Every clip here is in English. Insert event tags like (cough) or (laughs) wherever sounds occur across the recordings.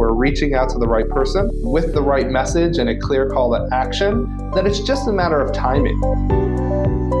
We're reaching out to the right person with the right message and a clear call to action, then it's just a matter of timing.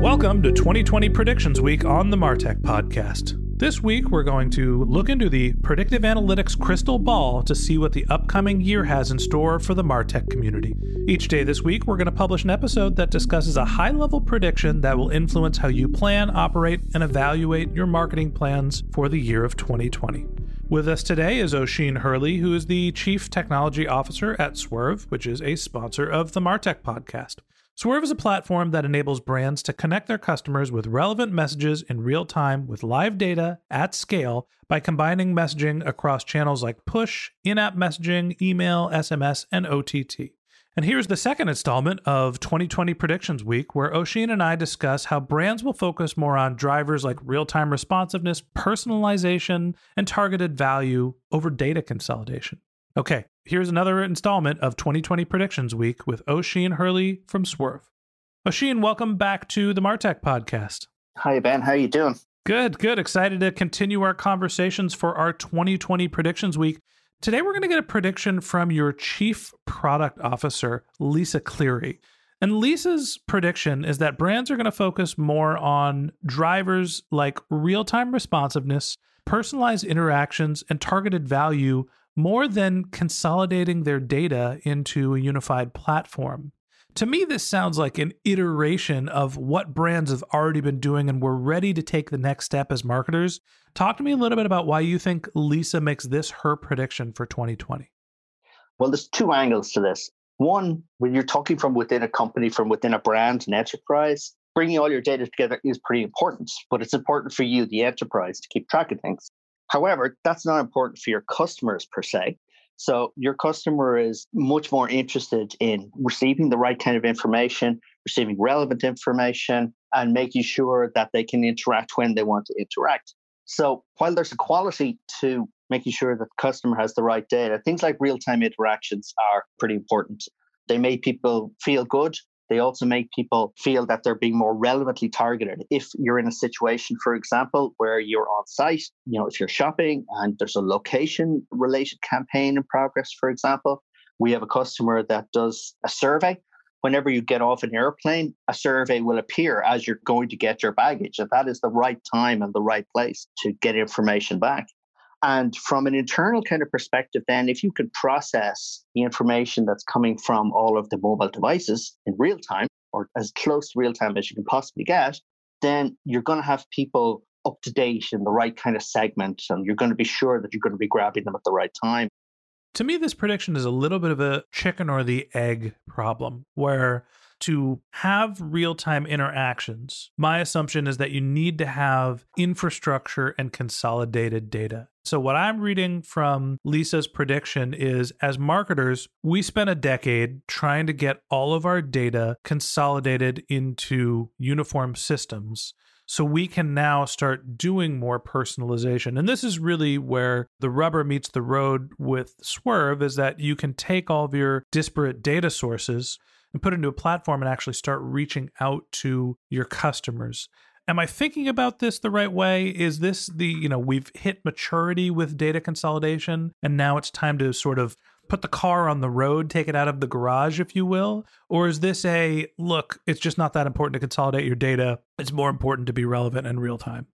Welcome to 2020 Predictions Week on the Martech Podcast. This week, we're going to look into the predictive analytics crystal ball to see what the upcoming year has in store for the Martech community. Each day this week, we're going to publish an episode that discusses a high level prediction that will influence how you plan, operate, and evaluate your marketing plans for the year of 2020. With us today is Oisin Hurley, who is the Chief Technology Officer at Swrve, which is a sponsor of the Martech podcast. Swrve is a platform that enables brands to connect their customers with relevant messages in real time with live data at scale by combining messaging across channels like push, in app messaging, email, SMS, and OTT. And here's the second installment of 2020 Predictions Week, where Oisin and I discuss how brands will focus more on drivers like real time responsiveness, personalization, and targeted value over data consolidation. Okay, here's another installment of 2020 Predictions Week with Oisin Hurley from Swrve. Oisin, welcome back to the Martech podcast. Hi, Ben. How you doing? Good, good. Excited to continue our conversations for our 2020 Predictions Week. Today, we're going to get a prediction from your Chief Product Officer, Lisa Cleary. And Lisa's prediction is that brands are going to focus more on drivers like real time responsiveness, personalized interactions, and targeted value more than consolidating their data into a unified platform. To me, this sounds like an iteration of what brands have already been doing and we're ready to take the next step as marketers. Talk to me a little bit about why you think Lisa makes this her prediction for 2020. Well, there's two angles to this. One, when you're talking from within a company, from within a brand, an enterprise, bringing all your data together is pretty important, but it's important for you, the enterprise, to keep track of things. However, that's not important for your customers per se. So your customer is much more interested in receiving the right kind of information, receiving relevant information, and making sure that they can interact when they want to interact. So while there's a quality to making sure that the customer has the right data, things like real-time interactions are pretty important. They make people feel good they also make people feel that they're being more relevantly targeted. If you're in a situation, for example, where you're on site, you know, if you're shopping and there's a location related campaign in progress, for example, we have a customer that does a survey. Whenever you get off an airplane, a survey will appear as you're going to get your baggage. And that is the right time and the right place to get information back. And from an internal kind of perspective, then, if you could process the information that's coming from all of the mobile devices in real time, or as close to real time as you can possibly get, then you're going to have people up to date in the right kind of segment, and you're going to be sure that you're going to be grabbing them at the right time. To me, this prediction is a little bit of a chicken or the egg problem where to have real time interactions, my assumption is that you need to have infrastructure and consolidated data. So, what I'm reading from Lisa's prediction is as marketers, we spent a decade trying to get all of our data consolidated into uniform systems. So we can now start doing more personalization. And this is really where the rubber meets the road with Swrve is that you can take all of your disparate data sources and put into a platform and actually start reaching out to your customers. Am I thinking about this the right way? Is this the, you know, we've hit maturity with data consolidation and now it's time to sort of put the car on the road, take it out of the garage, if you will? Or is this a look, it's just not that important to consolidate your data? It's more important to be relevant in real time?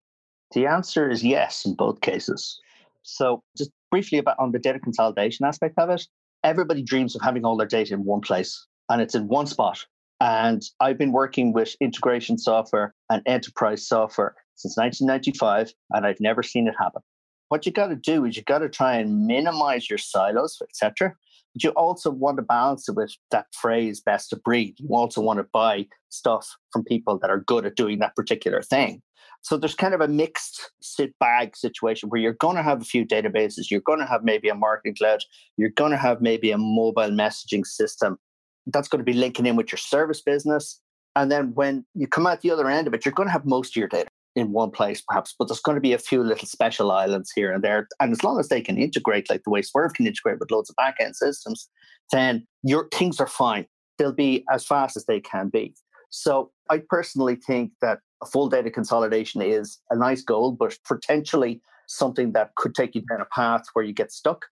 The answer is yes in both cases. So, just briefly about on the data consolidation aspect of it, everybody dreams of having all their data in one place and it's in one spot. And I've been working with integration software and enterprise software since 1995, and I've never seen it happen what you got to do is you got to try and minimize your silos, etc. But you also want to balance it with that phrase "best of breed." You also want to buy stuff from people that are good at doing that particular thing. So there's kind of a mixed sit bag situation where you're going to have a few databases, you're going to have maybe a marketing cloud, you're going to have maybe a mobile messaging system that's going to be linking in with your service business. And then when you come out the other end of it, you're going to have most of your data in one place, perhaps, but there's going to be a few little special islands here and there. And as long as they can integrate, like the way Swrve can integrate with loads of backend systems, then your things are fine. They'll be as fast as they can be. So I personally think that a full data consolidation is a nice goal, but potentially something that could take you down a path where you get stuck.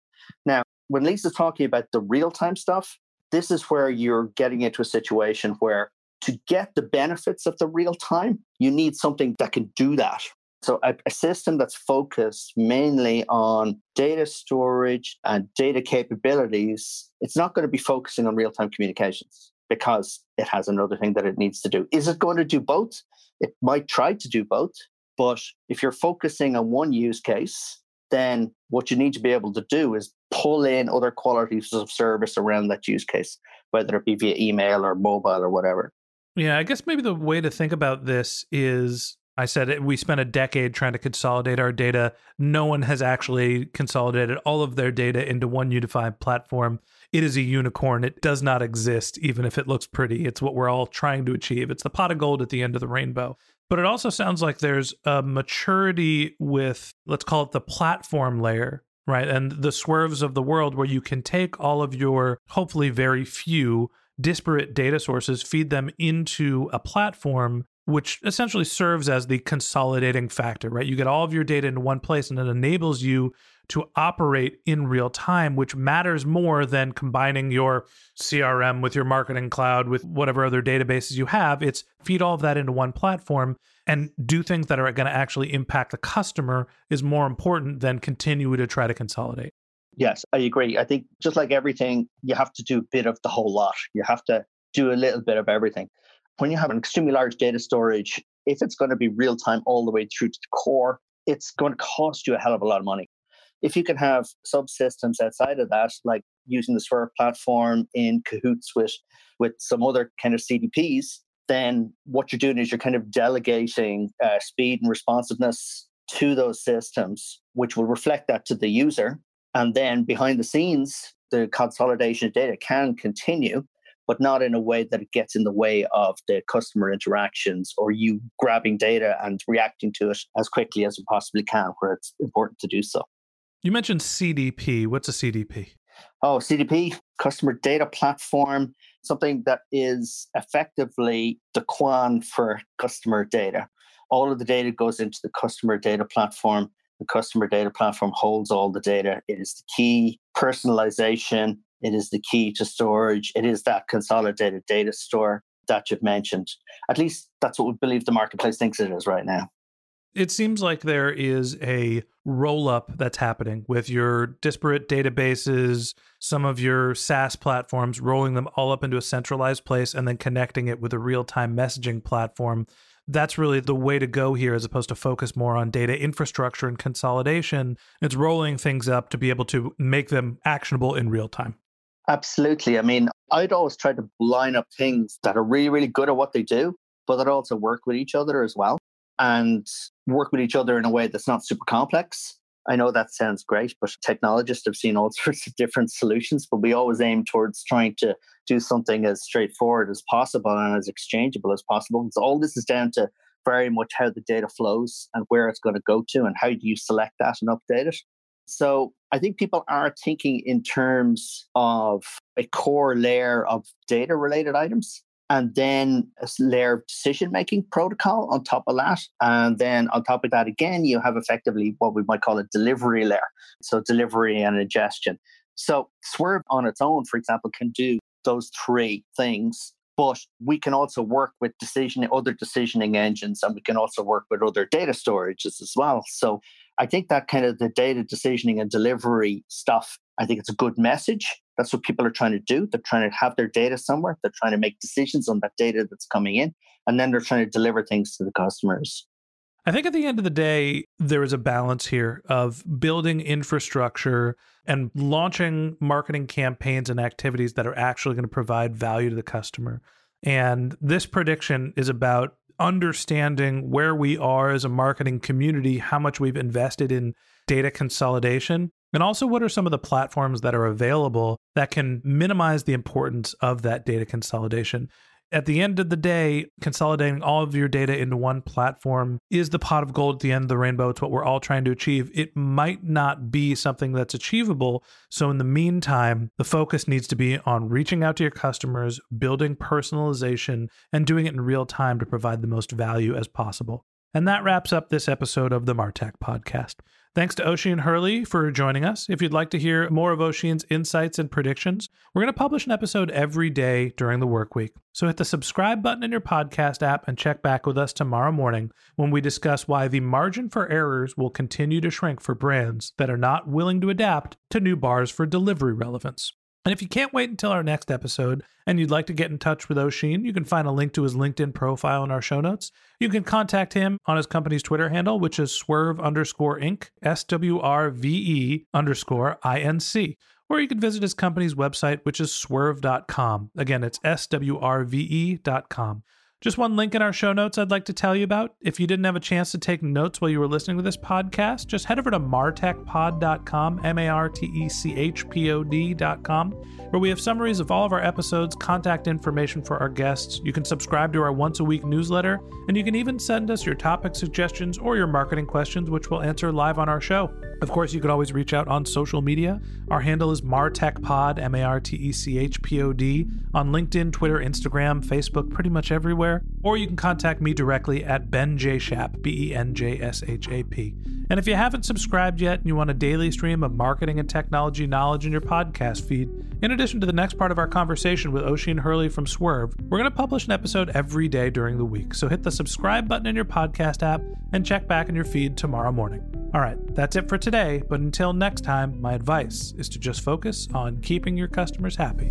Now, when Lisa's talking about the real time stuff, this is where you're getting into a situation where to get the benefits of the real time, you need something that can do that. So, a, a, system that's focused mainly on data storage and data capabilities, it's not going to be focusing on real time communications because it has another thing that it needs to do. Is it going to do both? It might try to do both. But if you're focusing on one use case, then what you need to be able to do is pull in other qualities of service around that use case, whether it be via email or mobile or whatever. Yeah, I guess maybe the way to think about this is I said it, we spent a decade trying to consolidate our data. No one has actually consolidated all of their data into one unified platform. It is a unicorn. It does not exist, even if it looks pretty. It's what we're all trying to achieve. It's the pot of gold at the end of the rainbow. But it also sounds like there's a maturity with, let's call it the platform layer, right? And the Swrves of the world where you can take all of your, hopefully, very few disparate data sources, feed them into a platform which essentially serves as the consolidating factor, right? You get all of your data in one place and it enables you to operate in real time, which matters more than combining your CRM with your marketing cloud with whatever other databases you have. It's feed all of that into one platform and do things that are going to actually impact the customer is more important than continue to try to consolidate. Yes, I agree. I think just like everything, you have to do a bit of the whole lot. You have to do a little bit of everything. When you have an extremely large data storage, if it's going to be real time all the way through to the core, it's going to cost you a hell of a lot of money. If you can have subsystems outside of that, like using the Swrve platform in cahoots with, with some other kind of CDPs, then what you're doing is you're kind of delegating uh, speed and responsiveness to those systems, which will reflect that to the user. And then behind the scenes, the consolidation of data can continue, but not in a way that it gets in the way of the customer interactions or you grabbing data and reacting to it as quickly as you possibly can, where it's important to do so. You mentioned CDP. What's a CDP? Oh, CDP, customer data platform, something that is effectively the Quan for customer data. All of the data goes into the customer data platform the customer data platform holds all the data. It is the key personalization. It is the key to storage. It is that consolidated data store that you've mentioned. At least that's what we believe the marketplace thinks it is right now. It seems like there is a roll up that's happening with your disparate databases, some of your SaaS platforms, rolling them all up into a centralized place and then connecting it with a real time messaging platform that's really the way to go here as opposed to focus more on data infrastructure and consolidation. It's rolling things up to be able to make them actionable in real time. Absolutely. I mean, I'd always try to line up things that are really, really good at what they do, but that also work with each other as well and work with each other in a way that's not super complex. I know that sounds great, but technologists have seen all (laughs) sorts of different solutions, but we always aim towards trying to do something as straightforward as possible and as exchangeable as possible. So all this is down to very much how the data flows and where it's going to go to and how do you select that and update it. So I think people are thinking in terms of a core layer of data related items. And then a layer of decision making protocol on top of that. And then on top of that, again, you have effectively what we might call a delivery layer. So delivery and ingestion. So Swrve on its own, for example, can do those three things. But we can also work with decision, other decisioning engines, and we can also work with other data storages as well. So I think that kind of the data decisioning and delivery stuff, I think it's a good message. That's what people are trying to do. They're trying to have their data somewhere. They're trying to make decisions on that data that's coming in. And then they're trying to deliver things to the customers. I think at the end of the day, there is a balance here of building infrastructure and launching marketing campaigns and activities that are actually going to provide value to the customer. And this prediction is about understanding where we are as a marketing community, how much we've invested in data consolidation, and also what are some of the platforms that are available that can minimize the importance of that data consolidation at the end of the day, consolidating all of your data into one platform is the pot of gold at the end of the rainbow. It's what we're all trying to achieve. It might not be something that's achievable. So, in the meantime, the focus needs to be on reaching out to your customers, building personalization, and doing it in real time to provide the most value as possible. And that wraps up this episode of the Martech podcast. Thanks to Oisin Hurley for joining us. If you'd like to hear more of Oisin's insights and predictions, we're going to publish an episode every day during the work week. So hit the subscribe button in your podcast app and check back with us tomorrow morning when we discuss why the margin for errors will continue to shrink for brands that are not willing to adapt to new bars for delivery relevance. And if you can't wait until our next episode and you'd like to get in touch with Oisin, you can find a link to his LinkedIn profile in our show notes. You can contact him on his company's Twitter handle, which is swrve underscore inc, S W R V E underscore I N C. Or you can visit his company's website, which is swrve.com. Again, it's S W R V E.com. Just one link in our show notes I'd like to tell you about. If you didn't have a chance to take notes while you were listening to this podcast, just head over to martechpod.com, M A R T E C H P O D.com, where we have summaries of all of our episodes, contact information for our guests. You can subscribe to our once a week newsletter, and you can even send us your topic suggestions or your marketing questions, which we'll answer live on our show. Of course, you could always reach out on social media. Our handle is MartechPod, M A R T E C H P O D, on LinkedIn, Twitter, Instagram, Facebook, pretty much everywhere. Or you can contact me directly at Ben J. Shap, B E N J S H A P. And if you haven't subscribed yet and you want a daily stream of marketing and technology knowledge in your podcast feed, in addition to the next part of our conversation with Oisin Hurley from Swrve, we're going to publish an episode every day during the week. So hit the subscribe button in your podcast app and check back in your feed tomorrow morning. All right, that's it for today, but until next time, my advice is to just focus on keeping your customers happy.